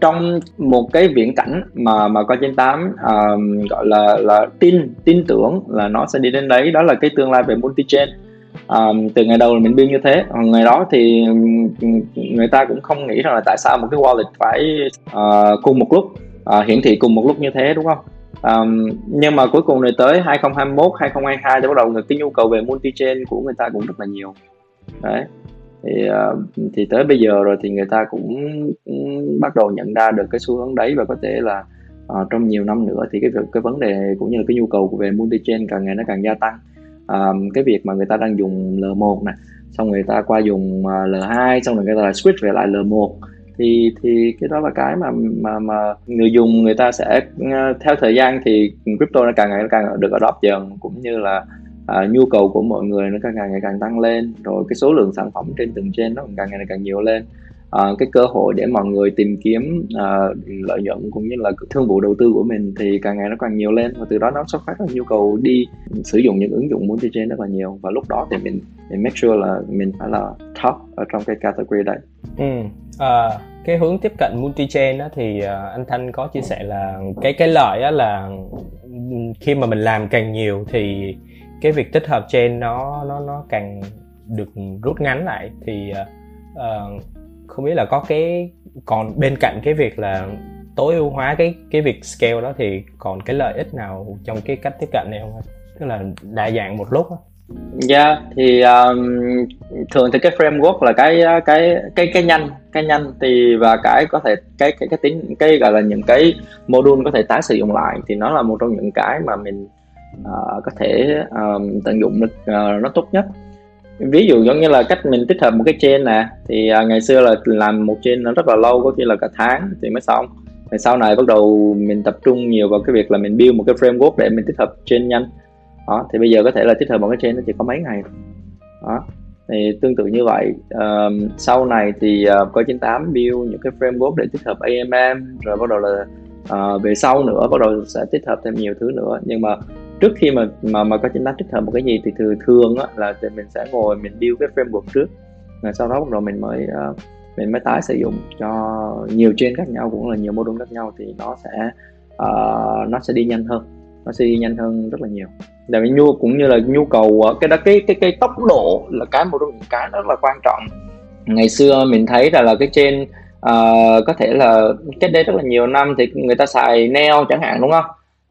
Trong một cái viễn cảnh mà mà coi trên tám um, gọi là là tin tin tưởng là nó sẽ đi đến đấy đó là cái tương lai về multi chain um, từ ngày đầu là mình biên như thế còn ngày đó thì người ta cũng không nghĩ rằng là tại sao một cái wallet phải uh, cùng một lúc uh, hiển thị cùng một lúc như thế đúng không? Um, nhưng mà cuối cùng này tới 2021 2022 thì bắt đầu cái nhu cầu về multi chain của người ta cũng rất là nhiều. Đấy. Thì uh, thì tới bây giờ rồi thì người ta cũng, cũng bắt đầu nhận ra được cái xu hướng đấy và có thể là uh, trong nhiều năm nữa thì cái cái vấn đề cũng như là cái nhu cầu về multi chain càng ngày nó càng gia tăng. Um, cái việc mà người ta đang dùng L1 này xong người ta qua dùng ờ, uh, L2 xong rồi người ta lại switch về lại L1 thì thì cái đó là cái mà mà mà người dùng người ta sẽ ờ, theo thời gian thì crypto nó càng ngày nó càng được adopt dần cũng như là à, nhu cầu của mọi người nó càng ngày càng tăng lên rồi cái số lượng sản phẩm trên từng chain nó càng ngày càng nhiều lên uh, cái cơ hội để mọi người tìm kiếm uh, lợi nhuận cũng như là thương vụ đầu tư của mình thì càng ngày nó càng nhiều lên. Và từ đó nó xuất phát ra nhu cầu đi sử dụng những ứng dụng multi chain rất là nhiều. Và lúc đó thì mình mình make sure là mình phải là top ở trong cái category đấy. Ừ. à, cái hướng tiếp cận multi chain đó thì uh, anh Thanh có chia sẻ là cái cái lợi á là khi mà mình làm càng nhiều thì cái việc tích hợp chain nó nó nó càng được rút ngắn lại. Thì uh, không biết là có cái còn bên cạnh cái việc là tối ưu hóa cái cái việc scale đó thì còn cái lợi ích nào trong cái cách tiếp cận này không tức là đa dạng một lúc Dạ yeah, thì um, thường thì cái framework là cái uh, cái cái cái nhanh cái nhanh thì và cái có thể cái cái cái tính cái gọi là những cái module có thể tái sử dụng lại thì nó là một trong những cái mà mình uh, có thể um, tận dụng được uh, nó tốt nhất ví dụ giống như là cách mình tích hợp một cái chain nè thì à, ngày xưa là làm một chain nó rất là lâu có khi là cả tháng thì mới xong. Thì sau này bắt đầu mình tập trung nhiều vào cái việc là mình build một cái framework để mình tích hợp chain nhanh. Đó thì bây giờ có thể là tích hợp một cái chain nó chỉ có mấy ngày. Đó thì tương tự như vậy. Uh, sau này thì uh, coi 98 build những cái framework để tích hợp AMM rồi bắt đầu là uh, về sau nữa bắt đầu sẽ tích hợp thêm nhiều thứ nữa. Nhưng mà trước khi mà mà mà có chính 98 thích hợp một cái gì thì thường thường á, là thì mình sẽ ngồi mình build cái framework trước. Rồi sau đó bắt đầu mình mới uh, mình mới tái sử dụng cho nhiều trên khác nhau cũng là nhiều mô đun khác nhau thì nó sẽ uh, nó sẽ đi nhanh hơn nó sẽ đi nhanh hơn rất là nhiều. Tại vì nhu cũng như là nhu cầu cái đó cái cái cái tốc độ là cái một trong những cái rất là quan trọng. Ngày xưa mình thấy là là cái trên uh, ờ, có thể là cách đây rất là nhiều năm thì người ta xài neo chẳng hạn đúng không?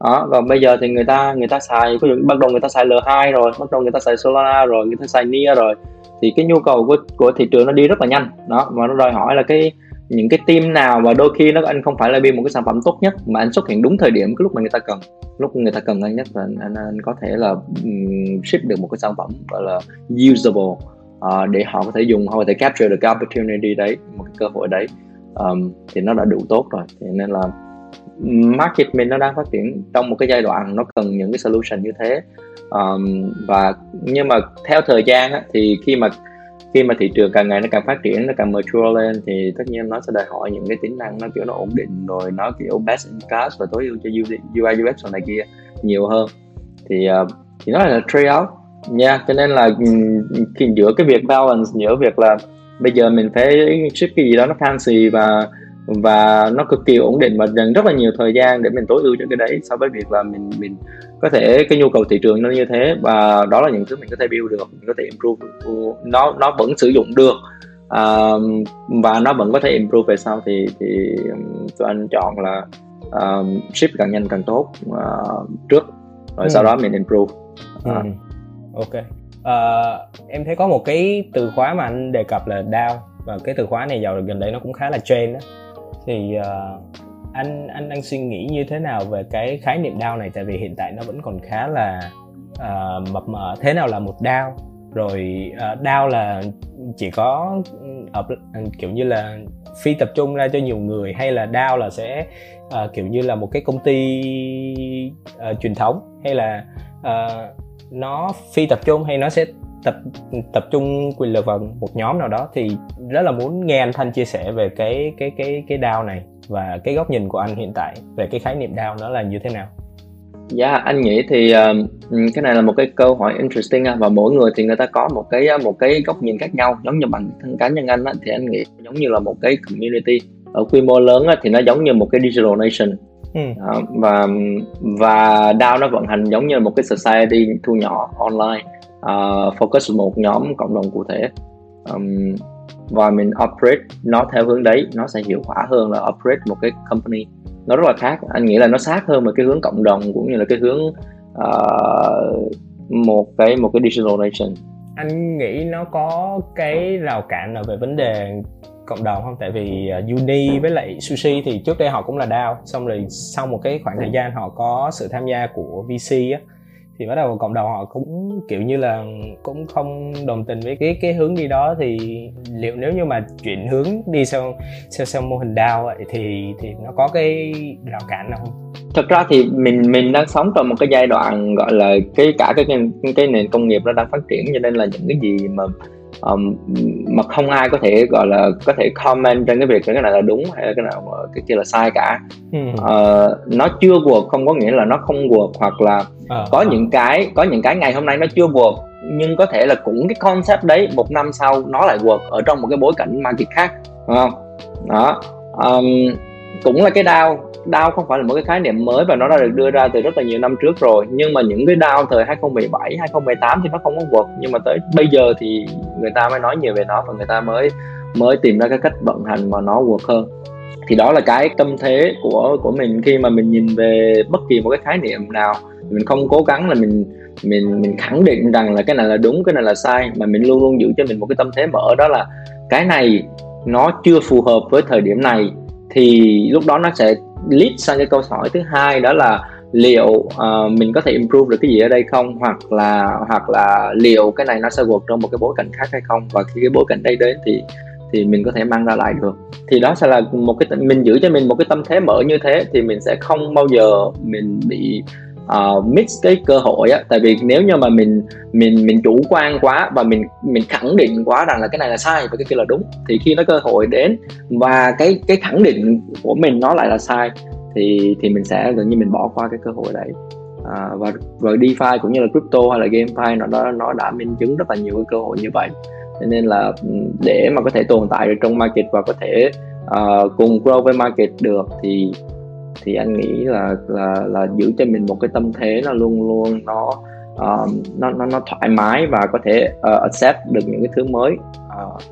Đó và bây giờ thì người ta người ta xài ví dụ bắt đầu người ta xài L2 rồi bắt đầu người ta xài Solana rồi người ta xài Nia rồi thì cái nhu cầu của của thị trường nó đi rất là nhanh. Đó và nó đòi hỏi là cái những cái team nào và đôi khi nó anh không phải là build một cái sản phẩm tốt nhất mà anh xuất hiện đúng thời điểm cái lúc mà người ta cần lúc người ta cần anh nhất là anh, anh có thể là um, ship được một cái sản phẩm gọi là usable uh, để họ có thể dùng họ có thể capture được cái opportunity đấy một cái cơ hội đấy. Um, thì nó đã đủ tốt rồi thì nên là market mình nó đang phát triển trong một cái giai đoạn nó cần những cái solution như thế um, và nhưng mà theo thời gian á, thì khi mà khi mà thị trường càng ngày nó càng phát triển nó càng mature lên thì tất nhiên nó sẽ đòi hỏi những cái tính năng nó kiểu nó ổn định rồi nó kiểu best in class và tối ưu cho UI UX này kia nhiều hơn thì uh, thì nó là trade off nha yeah. cho nên là ừ, khi giữa cái việc balance giữa việc là bây giờ mình phải ship cái gì đó nó fancy và và nó cực kỳ ổn định và dành rất là nhiều thời gian để mình tối ưu cho cái đấy so với việc là mình mình có thể cái nhu cầu thị trường nó như thế. Và đó là những thứ mình có thể build được mình có thể improve nó nó vẫn sử dụng được. Uh, và nó vẫn có thể improve về sau thì thì tụi anh chọn là uh, ship càng nhanh càng tốt uh, trước rồi ừ. sau đó mình improve. Uh. ừ. ok. Uh, em thấy có một cái từ khóa mà anh đề cập là DAO và cái từ khóa này dạo gần đây nó cũng khá là trend đó thì uh, anh anh đang suy nghĩ như thế nào về cái khái niệm DAO này? Tại vì hiện tại nó vẫn còn khá là uh, mập mờ. Thế nào là một DAO rồi ờ, uh, DAO là chỉ có ừ, ở ừ, kiểu như là phi tập trung ra cho nhiều người hay là DAO là sẽ uh, kiểu như là một cái công ty uh, truyền thống? Hay là uh, nó phi tập trung hay nó sẽ tập tập trung quyền lực vào một nhóm nào đó thì rất là muốn nghe anh Thanh chia sẻ về cái cái cái cái DAO này và cái góc nhìn của anh hiện tại về cái khái niệm DAO nó là như thế nào? Dạ yeah, anh nghĩ thì uh, cái này là một cái câu hỏi interesting và mỗi người thì người ta có một cái một cái góc nhìn khác nhau giống như bản thân cá nhân anh á, thì anh nghĩ giống như là một cái community ở quy mô lớn á, thì nó giống như một cái digital nation Ừ. Và và DAO nó vận hành giống như một cái society thu nhỏ online uh, focus một nhóm cộng đồng cụ thể. Um, và mình operate nó theo hướng đấy nó sẽ hiệu quả hơn là operate một cái company. Nó rất là khác anh nghĩ là nó sát hơn về cái hướng cộng đồng cũng như là cái hướng uh, một cái một cái digital nation. Anh nghĩ nó có cái rào cản nào về vấn đề cộng đồng không? Tại vì uh, uni với lại sushi thì trước đây họ cũng là DAO xong rồi sau một cái khoảng thời gian họ có sự tham gia của VC á thì bắt đầu cộng đồng họ cũng kiểu như là cũng không đồng tình với cái cái hướng đi đó thì liệu nếu như mà chuyển hướng đi sang sang, sang mô hình DAO vậy thì thì nó có cái rào cản nào không? Thực ra thì mình mình đang sống trong một cái giai đoạn gọi là cái cả cái cái, cái nền công nghiệp nó đang phát triển cho nên là những cái gì mà um, mà không ai có thể gọi là có thể comment trên cái việc cái này là đúng hay là cái nào cái kia là sai cả ừ. uh, nó chưa work không có nghĩa là nó không work hoặc là à, có à. những cái có những cái ngày hôm nay nó chưa work nhưng có thể là cũng cái concept đấy một năm sau nó lại work ở trong một cái bối cảnh market khác đúng không đó um, cũng là cái đau. Đau không phải là một cái khái niệm mới và nó đã được đưa ra từ rất là nhiều năm trước rồi. Nhưng mà những cái đau thời 2017 2018 thì nó không có vượt. Nhưng mà tới bây giờ thì người ta mới nói nhiều về nó và người ta mới mới tìm ra cái cách vận hành mà nó vượt hơn. Thì đó là cái tâm thế của của mình khi mà mình nhìn về bất kỳ một cái khái niệm nào. Mình không cố gắng là mình mình mình khẳng định rằng là cái này là đúng, cái này là sai, mà mình luôn luôn giữ cho mình một cái tâm thế mở đó là cái này nó chưa phù hợp với thời điểm này thì lúc đó nó sẽ lead sang cái câu hỏi thứ hai đó là liệu uh, mình có thể improve được cái gì ở đây không? Hoặc là hoặc là liệu cái này nó sẽ vượt trong một cái bối cảnh khác hay không? Và khi cái bối cảnh đây đến thì thì mình có thể mang ra lại được. Thì đó sẽ là một cái mình giữ cho mình một cái tâm thế mở như thế thì mình sẽ không bao giờ mình bị Ờ, uh, mix cái cơ hội á. Tại vì nếu như mà mình mình mình chủ quan quá và mình mình khẳng định quá rằng là cái này là sai và cái kia là đúng thì khi nó cơ hội đến và cái cái khẳng định của mình nó lại là sai thì thì mình sẽ gần như mình bỏ qua cái cơ hội đấy. À, và và DeFi cũng như là crypto hay là GameFi nó nó nó đã minh chứng rất là nhiều cái cơ hội như vậy. Nên là ừ, để mà có thể tồn tại được trong market và có thể uh, cùng grow với market được thì thì anh nghĩ là là là giữ cho mình một cái tâm thế nó luôn luôn nó um, nó nó nó thoải mái và có thể uh, accept được những cái thứ mới. Uh,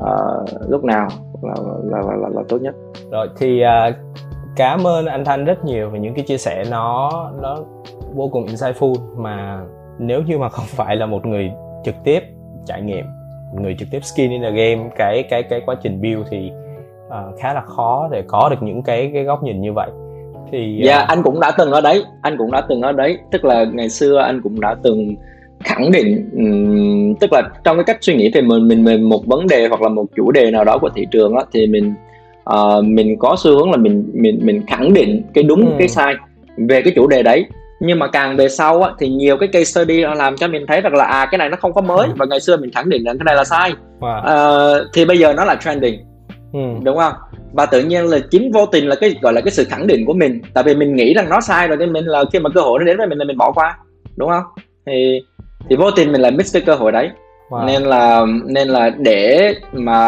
uh, lúc nào là là, là là là tốt nhất. Rồi thì uh, cảm ơn anh Thanh rất nhiều về những cái chia sẻ nó nó vô cùng insightful mà nếu như mà không phải là một người trực tiếp trải nghiệm người trực tiếp skin in the game cái cái cái quá trình build thì uh, khá là khó để có được những cái cái góc nhìn như vậy thì dạ uh... anh cũng đã từng ở đấy anh cũng đã từng ở đấy tức là ngày xưa anh cũng đã từng khẳng định um, tức là trong cái cách suy nghĩ thì mình mình mình một vấn đề hoặc là một chủ đề nào đó của thị trường á, thì mình uh, mình có xu hướng là mình mình mình khẳng định cái đúng ừ. cái sai về cái chủ đề đấy nhưng mà càng về sau á, thì nhiều cái case study làm cho mình thấy rằng là à cái này nó không có mới ừ. và ngày xưa mình khẳng định rằng cái này là sai wow. uh, thì bây giờ nó là trending ừ. đúng không? Và tự nhiên là chính vô tình là cái gọi là cái sự khẳng định của mình. Tại vì mình nghĩ rằng nó sai rồi nên mình là khi mà cơ hội nó đến với mình là mình bỏ qua. Đúng không? Thì thì vô tình mình lại miss cái cơ hội đấy. Wow. nên là nên là để mà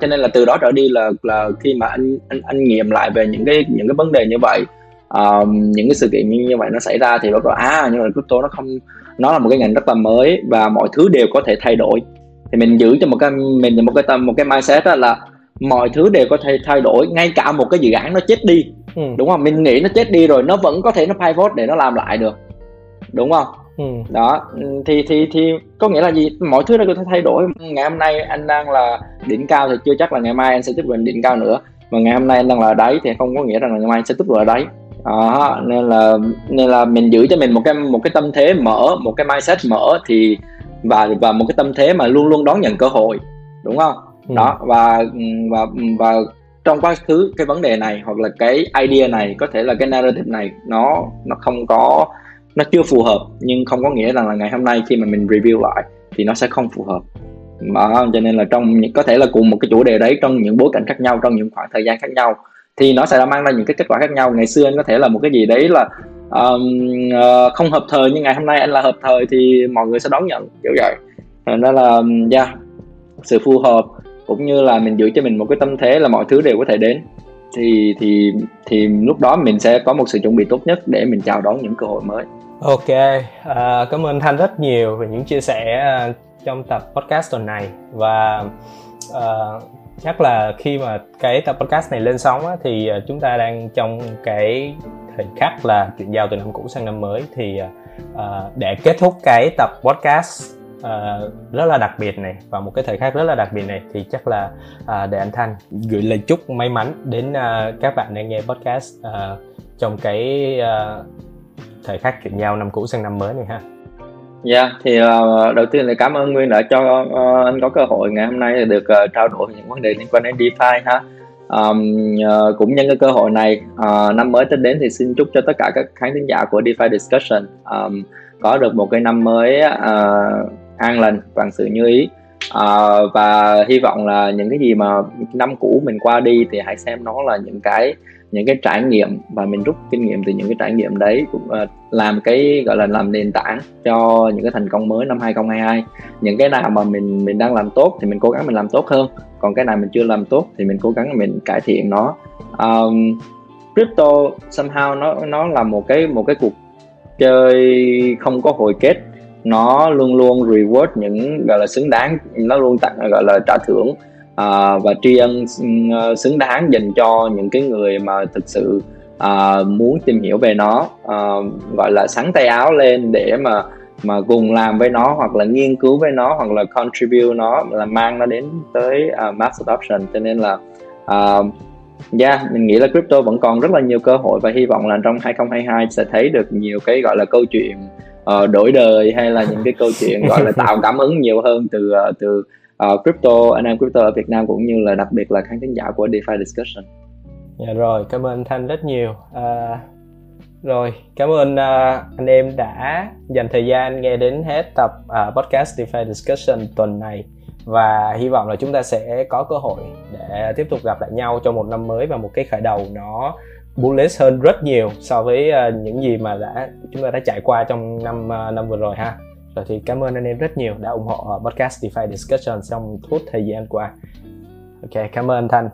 cho nên là từ đó trở đi là là khi mà anh anh, anh nghiệm lại về những cái những cái vấn đề như vậy um, những cái sự kiện như, như vậy nó xảy ra thì bắt đầu à nhưng mà crypto nó không nó là một cái ngành rất là mới và mọi thứ đều có thể thay đổi. Thì mình giữ cho một cái mình một cái tâm một cái mindset đó là mọi thứ đều có thể thay đổi ngay cả một cái dự án nó chết đi. Ừ. đúng không? Mình nghĩ nó chết đi rồi nó vẫn có thể nó pivot để nó làm lại được. Đúng không? Ừ. đó thì thì thì có nghĩa là gì? Mọi thứ nó có thể thay đổi. Ngày hôm nay anh đang là đỉnh cao thì chưa chắc là ngày mai anh sẽ tiếp tục đỉnh cao nữa. Mà ngày hôm nay anh đang là đáy thì không có nghĩa rằng là ngày mai anh sẽ tiếp tục là đáy. Đó, nên là nên là mình giữ cho mình một cái một cái tâm thế mở một cái mindset mở thì và và một cái tâm thế mà luôn luôn đón nhận cơ hội. Đúng không ừ. đó và và và trong quá khứ cái vấn đề này hoặc là cái idea này có thể là cái narrative này nó nó không có nó chưa phù hợp nhưng không có nghĩa rằng là ngày hôm nay khi mà mình review lại thì nó sẽ không phù hợp. Đó, cho nên là trong có thể là cùng một cái chủ đề đấy trong những bối cảnh khác nhau trong những khoảng thời gian khác nhau thì nó sẽ mang ra những cái kết quả khác nhau. Ngày xưa anh có thể là một cái gì đấy là um, uh, không hợp thời nhưng ngày hôm nay anh là hợp thời thì mọi người sẽ đón nhận kiểu vậy. Nên là yeah, sự phù hợp cũng như là mình giữ cho mình một cái tâm thế là mọi thứ đều có thể đến. Thì thì thì lúc đó mình sẽ có một sự chuẩn bị tốt nhất để mình chào đón những cơ hội mới. Ok à, cảm ơn thanh rất nhiều về những chia sẻ à, trong tập podcast tuần này. Và uh, chắc là khi mà cái tập podcast này lên sóng á, thì à, chúng ta đang trong cái thời khắc là chuyển giao từ năm cũ sang năm mới thì uh, để kết thúc cái tập podcast uh, rất là đặc biệt này và một cái thời khắc rất là đặc biệt này thì chắc là uh, để anh Thanh gửi lời chúc may mắn đến uh, các bạn đang nghe podcast uh, trong cái uh, thời khắc chuyển giao năm cũ sang năm mới này ha. Dạ, yeah, thì uh, đầu tiên là cảm ơn Nguyên đã cho uh, anh có cơ hội ngày hôm nay được uh, trao đổi những vấn đề liên quan đến DeFi ha. Um, uh, cũng nhân cái cơ hội này uh, năm mới tới đến thì xin chúc cho tất cả các khán thính giả của DeFi Discussion um, có được một cái năm mới uh, an lành bằng sự như ý. À, và hy vọng là những cái gì mà năm cũ mình qua đi thì hãy xem nó là những cái những cái trải nghiệm và mình rút kinh nghiệm từ những cái trải nghiệm đấy cũng uh, làm cái gọi là làm nền tảng cho những cái thành công mới năm 2022 những cái nào mà mình mình đang làm tốt thì mình cố gắng mình làm tốt hơn. Còn cái nào mình chưa làm tốt thì mình cố gắng mình cải thiện nó. Um, crypto somehow nó nó là một cái một cái cuộc chơi không có hồi kết nó luôn luôn reward những gọi là xứng đáng nó luôn tặng gọi là trả thưởng uh, và tri ân uh, xứng đáng dành cho những cái người mà thực sự uh, muốn tìm hiểu về nó uh, gọi là sắn tay áo lên để mà mà cùng làm với nó hoặc là nghiên cứu với nó hoặc là contribute nó là mang nó đến tới uh, mass adoption. Cho nên là uh, yeah, mình nghĩ là crypto vẫn còn rất là nhiều cơ hội và hy vọng là trong 2022 sẽ thấy được nhiều cái gọi là câu chuyện uh, đổi đời hay là những cái câu chuyện gọi là tạo cảm hứng nhiều hơn từ uh, từ uh, crypto anh em crypto ở Việt Nam cũng như là đặc biệt là khán thính giả của DeFi Discussion. Dạ rồi, cảm ơn Thanh rất nhiều. Uh, rồi, cảm ơn uh, anh em đã dành thời gian nghe đến hết tập uh, podcast DeFi Discussion tuần này và hy vọng là chúng ta sẽ có cơ hội để tiếp tục gặp lại nhau trong một năm mới và một cái khởi đầu nó bullish hơn rất nhiều so với uh, những gì mà đã chúng ta đã trải qua trong năm uh, năm vừa rồi ha. Rồi thì cảm ơn anh em rất nhiều đã ủng hộ ờ, podcast DeFi Discussion trong suốt thời gian qua. Ok cảm ơn thanh.